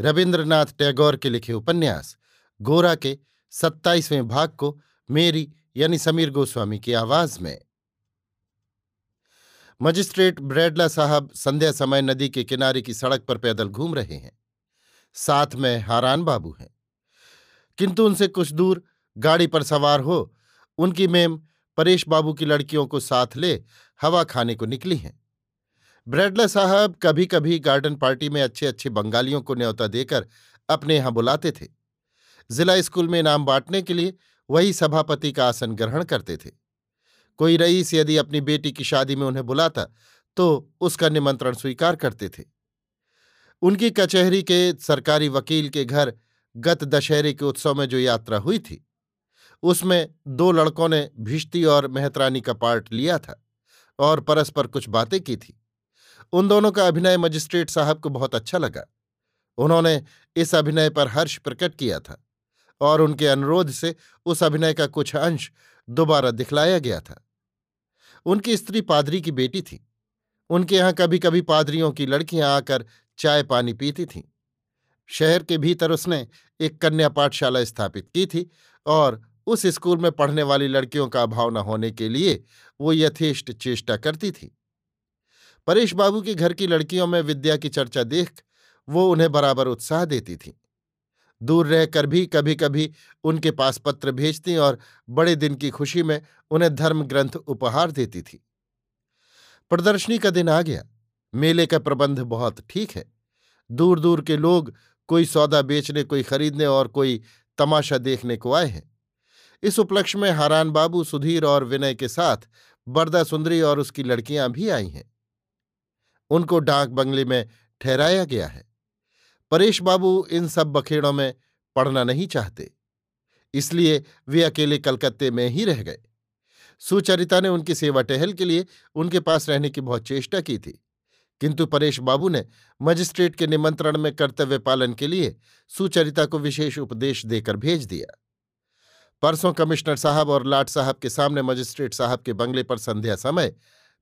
रविन्द्रनाथ टैगोर के लिखे उपन्यास, गोरा के सत्ताईसवें भाग को मेरी यानी समीर गोस्वामी की आवाज़ में। मजिस्ट्रेट ब्रेडला साहब संध्या समय नदी के किनारे की सड़क पर पैदल घूम रहे हैं। साथ में हारान बाबू हैं। किंतु उनसे कुछ दूर गाड़ी पर सवार हो, उनकी मेम परेश बाबू की लड़कियों को साथ ले हवा खाने को निकली हैं। ब्रेडला साहब कभी कभी गार्डन पार्टी में अच्छे अच्छे बंगालियों को न्योता देकर अपने यहाँ बुलाते थे। जिला स्कूल में इनाम बांटने के लिए वही सभापति का आसन ग्रहण करते थे। कोई रईस यदि अपनी बेटी की शादी में उन्हें बुलाता तो उसका निमंत्रण स्वीकार करते थे। उनकी कचहरी के सरकारी वकील के घर गत दशहरे के उत्सव में जो यात्रा हुई थी, उसमें दो लड़कों ने भिश्ती और मेहतरानी का पार्ट लिया था और परस्पर कुछ बातें की थी। उन दोनों का अभिनय मजिस्ट्रेट साहब को बहुत अच्छा लगा। उन्होंने इस अभिनय पर हर्ष प्रकट किया था और उनके अनुरोध से उस अभिनय का कुछ अंश दोबारा दिखलाया गया था। उनकी स्त्री पादरी की बेटी थी। उनके यहाँ कभी कभी पादरियों की लड़कियाँ आकर चाय पानी पीती थीं। शहर के भीतर उसने एक कन्या पाठशाला स्थापित की थी और उस स्कूल में पढ़ने वाली लड़कियों का अभाव न होने के लिए वो यथेष्ट चेष्टा करती थी। परेश बाबू के घर की लड़कियों में विद्या की चर्चा देख वो उन्हें बराबर उत्साह देती थी। दूर रहकर भी कभी कभी उनके पास पत्र भेजती और बड़े दिन की खुशी में उन्हें धर्म ग्रंथ उपहार देती थी। प्रदर्शनी का दिन आ गया। मेले का प्रबंध बहुत ठीक है। दूर दूर के लोग कोई सौदा बेचने, कोई खरीदने और कोई तमाशा देखने को आए हैं। इस उपलक्ष्य में हारान बाबू, सुधीर और विनय के साथ बरदा सुंदरी और उसकी लड़कियाँ भी आई हैं। उनको डाक बंगले में ठहराया गया है। परेश बाबू इन सब बखेड़ों में पढ़ना नहीं चाहते। इसलिए वे अकेले कलकत्ते में ही रह गए। सुचरिता ने उनकी सेवा टहल के लिए उनके पास रहने की बहुत चेष्टा की थी। किंतु परेश बाबू ने मजिस्ट्रेट के निमंत्रण में कर्तव्य पालन के लिए सुचरिता को विशेष उपदेश देकर भेज दिया। परसों कमिश्नर साहब और लाट साहब के सामने मजिस्ट्रेट साहब के बंगले पर संध्या समय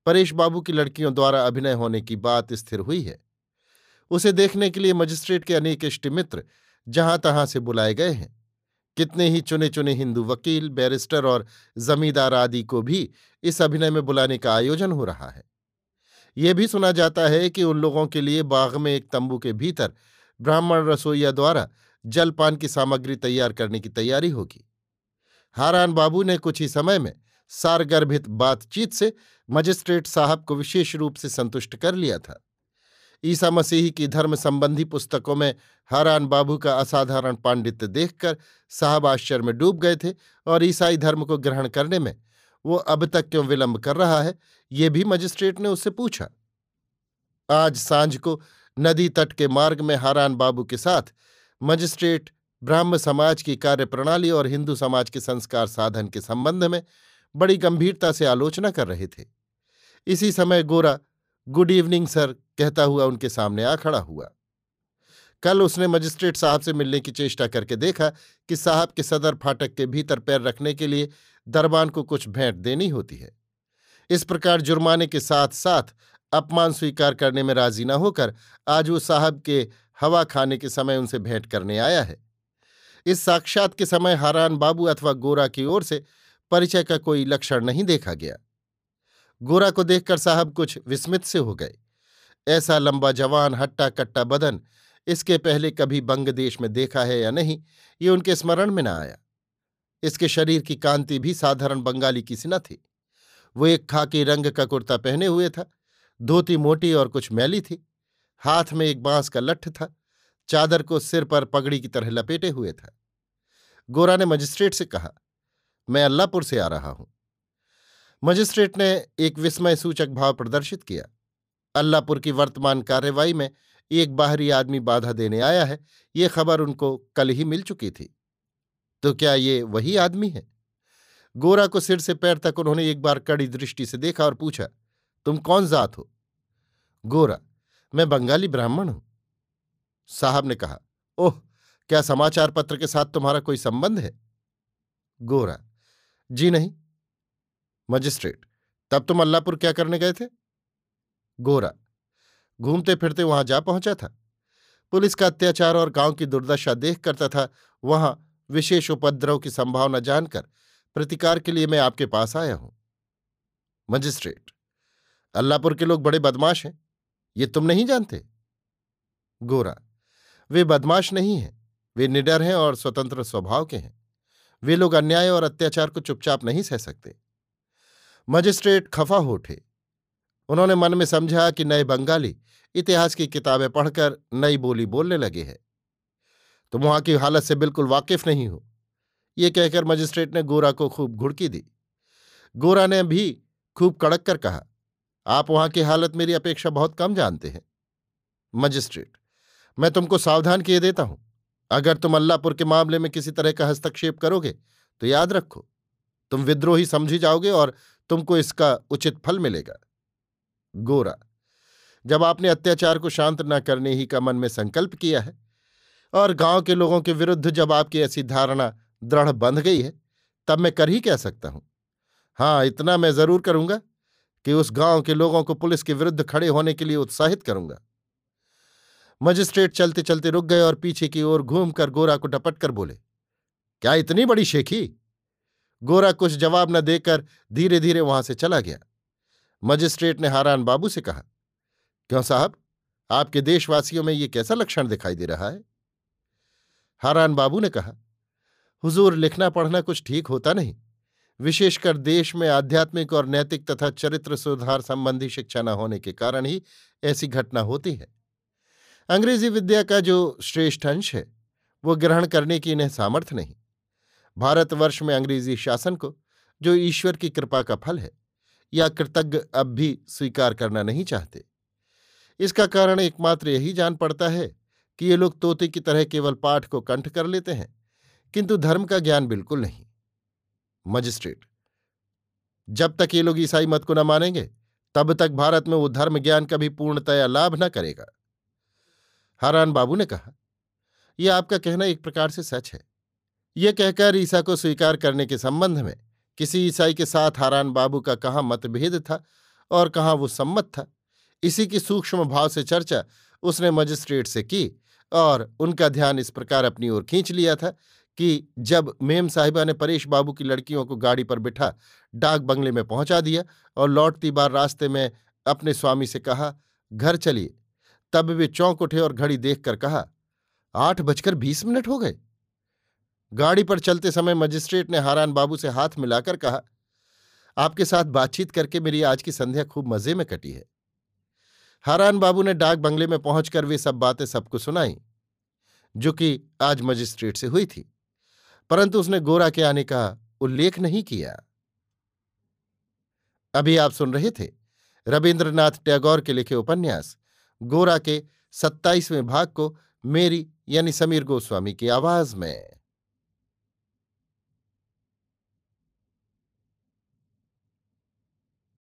परेश बाबू की लड़कियों द्वारा अभिनय होने की बात स्थिर हुई है। उसे देखने के लिए मजिस्ट्रेट के अनेक इष्टमित्र जहाँ तहां से बुलाए गए हैं। कितने ही चुने चुने हिंदू वकील, बैरिस्टर और जमींदार आदि को भी इस अभिनय में बुलाने का आयोजन हो रहा है। यह भी सुना जाता है कि उन लोगों के लिए बाग में एक तंबू के भीतर ब्राह्मण रसोईया द्वारा जलपान की सामग्री तैयार करने की तैयारी होगी। हारान बाबू ने कुछ ही समय में सारगर्भित बातचीत से मजिस्ट्रेट साहब को विशेष रूप से संतुष्ट कर लिया था। ईसा मसीह की धर्म संबंधी पुस्तकों में हारान बाबू का असाधारण पांडित्य देखकर साहब आश्चर्य में डूब गए थे और ईसाई धर्म को ग्रहण करने में वो अब तक क्यों विलंब कर रहा है, ये भी मजिस्ट्रेट ने उससे पूछा। आज साँझ को नदी तट के मार्ग में हारान बाबू के साथ मजिस्ट्रेट ब्राह्म समाज की कार्यप्रणाली और हिंदू समाज के संस्कार साधन के संबंध में बड़ी गंभीरता से आलोचना कर रहे थे। इसी समय गोरा, गुड इवनिंग, सर, कहता हुआ उनके सामने आ खड़ा हुआ। कल उसने मजिस्ट्रेट साहब से मिलने की चेष्टा करके देखा कि साहब के सदर फाटक के भीतर पैर रखने के लिए दरबान को कुछ भेंट देनी होती है। इस प्रकार जुर्माने के साथ साथ अपमान स्वीकार करने में राज़ी न होकर आज वो साहब के हवा खाने के समय उनसे भेंट करने आया है। इस साक्षात के समय हारान बाबू अथवा गोरा की ओर से परिचय का कोई लक्षण नहीं देखा गया। गोरा को देखकर साहब कुछ विस्मित से हो गए। ऐसा लंबा जवान हट्टा कट्टा बदन, इसके पहले कभी बंग देश में देखा है या नहीं, ये उनके स्मरण में न आया। इसके शरीर की कांति भी साधारण बंगाली की सी न थी। वो एक खाकी रंग का कुर्ता पहने हुए था, धोती मोटी और कुछ मैली थी। हाथ में एक बाँस का लठ था, चादर को सिर पर पगड़ी की तरह लपेटे हुए था। गोरा ने मजिस्ट्रेट से कहा मैं अल्लाहपुर से आ रहा हूँ। मजिस्ट्रेट ने एक विस्मय सूचक भाव प्रदर्शित किया। अल्लाहपुर की वर्तमान कार्यवाही में एक बाहरी आदमी बाधा देने आया है। ये खबर उनको कल ही मिल चुकी थी। तो क्या ये वही आदमी है? गोरा को सिर से पैर तक उन्होंने एक बार कड़ी दृष्टि से देखा और पूछा, तुम कौन जात हो? गोरा, मैं बंगाली ब्राह्मण हूँ। साहब ने कहा, ओह, क्या समाचार पत्र के साथ तुम्हारा कोई संबंध है? गोरा जी नहीं। मजिस्ट्रेट, तब तुम अल्लाहपुर क्या करने गए थे? गोरा, घूमते फिरते वहाँ जा पहुँचा था। पुलिस का अत्याचार और गाँव की दुर्दशा देख कर तथा वहाँ विशेष उपद्रव की संभावना जानकर प्रतिकार के लिए मैं आपके पास आया हूँ। मजिस्ट्रेट अल्लाहपुर के लोग बड़े बदमाश हैं, ये तुम नहीं जानते? गोरा, वे बदमाश नहीं हैं, वे निडर हैं और स्वतंत्र स्वभाव के हैं। वे लोग अन्याय और अत्याचार को चुपचाप नहीं सह सकते। मजिस्ट्रेट खफा हो उठे। उन्होंने मन में समझा कि नए बंगाली इतिहास की किताबें पढ़कर नई बोली बोलने लगे हैं। तुम वहाँ की हालत से बिल्कुल वाकिफ नहीं हो। ये कहकर मजिस्ट्रेट ने गोरा को खूब घुड़की दी। गोरा ने भी खूब कड़क कर कहा, आप वहाँ की हालत मेरी अपेक्षा बहुत कम जानते हैं। मजिस्ट्रेट, मैं तुमको सावधान किए देता हूँ। अगर तुम अल्लाहपुर के मामले में किसी तरह का हस्तक्षेप करोगे तो याद रखो, तुम विद्रोही समझी जाओगे और तुमको इसका उचित फल मिलेगा। गोरा, जब आपने अत्याचार को शांत न करने ही का मन में संकल्प किया है और गाँव के लोगों के विरुद्ध जब आपकी ऐसी धारणा दृढ़ बंध गई है, तब मैं कर ही कह सकता हूँ। हाँ, इतना मैं ज़रूर करूँगा कि उस गाँव के लोगों को पुलिस के विरुद्ध खड़े होने के लिए उत्साहित करूँगा। मजिस्ट्रेट चलते चलते रुक गए और पीछे की ओर घूमकर गोरा को डपट कर बोले, क्या इतनी बड़ी शेखी? गोरा कुछ जवाब न देकर धीरे धीरे वहाँ से चला गया। मजिस्ट्रेट ने हारान बाबू से कहा, क्यों साहब? आपके देशवासियों में ये कैसा लक्षण दिखाई दे रहा है? हारान बाबू ने कहा, हुजूर लिखना पढ़ना कुछ ठीक होता नहीं। विशेषकर देश में आध्यात्मिक और नैतिक तथा चरित्र सुधार संबंधी शिक्षा न होने के कारण ही ऐसी घटना होती है। अंग्रेज़ी विद्या का जो श्रेष्ठ अंश है, वो ग्रहण करने की इन्हें सामर्थ्य नहीं। भारतवर्ष में अंग्रेज़ी शासन को, जो ईश्वर की कृपा का फल है, या कृतज्ञ अब भी स्वीकार करना नहीं चाहते। इसका कारण एकमात्र यही जान पड़ता है, कि ये लोग तोते की तरह केवल पाठ को कंठ कर लेते हैं, किंतु धर्म का ज्ञान बिल्कुल नहीं। मजिस्ट्रेट, जब तक ये लोग ईसाई मत को न मानेंगे, तब तक भारत में वो धर्म ज्ञान कभी पूर्णतया लाभ न करेगा। हारान बाबू ने कहा यह आपका कहना एक प्रकार से सच है। ये कहकर ईसा को स्वीकार करने के संबंध में किसी ईसाई के साथ हारान बाबू का कहाँ मतभेद था और कहाँ वो सम्मत था, इसी की सूक्ष्म भाव से चर्चा उसने मजिस्ट्रेट से की और उनका ध्यान इस प्रकार अपनी ओर खींच लिया था कि जब मेम साहिबा ने परेश बाबू की लड़कियों को गाड़ी पर बिठा डाक बंगले में पहुँचा दिया और लौटती बार रास्ते में अपने स्वामी से कहा, घर चलिए। तब वे चौंक उठे और घड़ी देखकर कहा, आठ बजकर बीस मिनट हो गए। गाड़ी पर चलते समय मजिस्ट्रेट ने हारान बाबू से हाथ मिलाकर कहा, आपके साथ बातचीत करके मेरी आज की संध्या खूब मज़े में कटी है। हारान बाबू ने डाक बंगले में पहुंचकर वे सब बातें सबको सुनाई, जो कि आज मजिस्ट्रेट से हुई थी। परंतु उसने गोरा के आने का उल्लेख नहीं किया। अभी आप सुन रहे थे रविन्द्रनाथ टैगोर के लिखे उपन्यास गोरा के सत्ताईसवें भाग को मेरी यानी समीर गोस्वामी की आवाज़ में।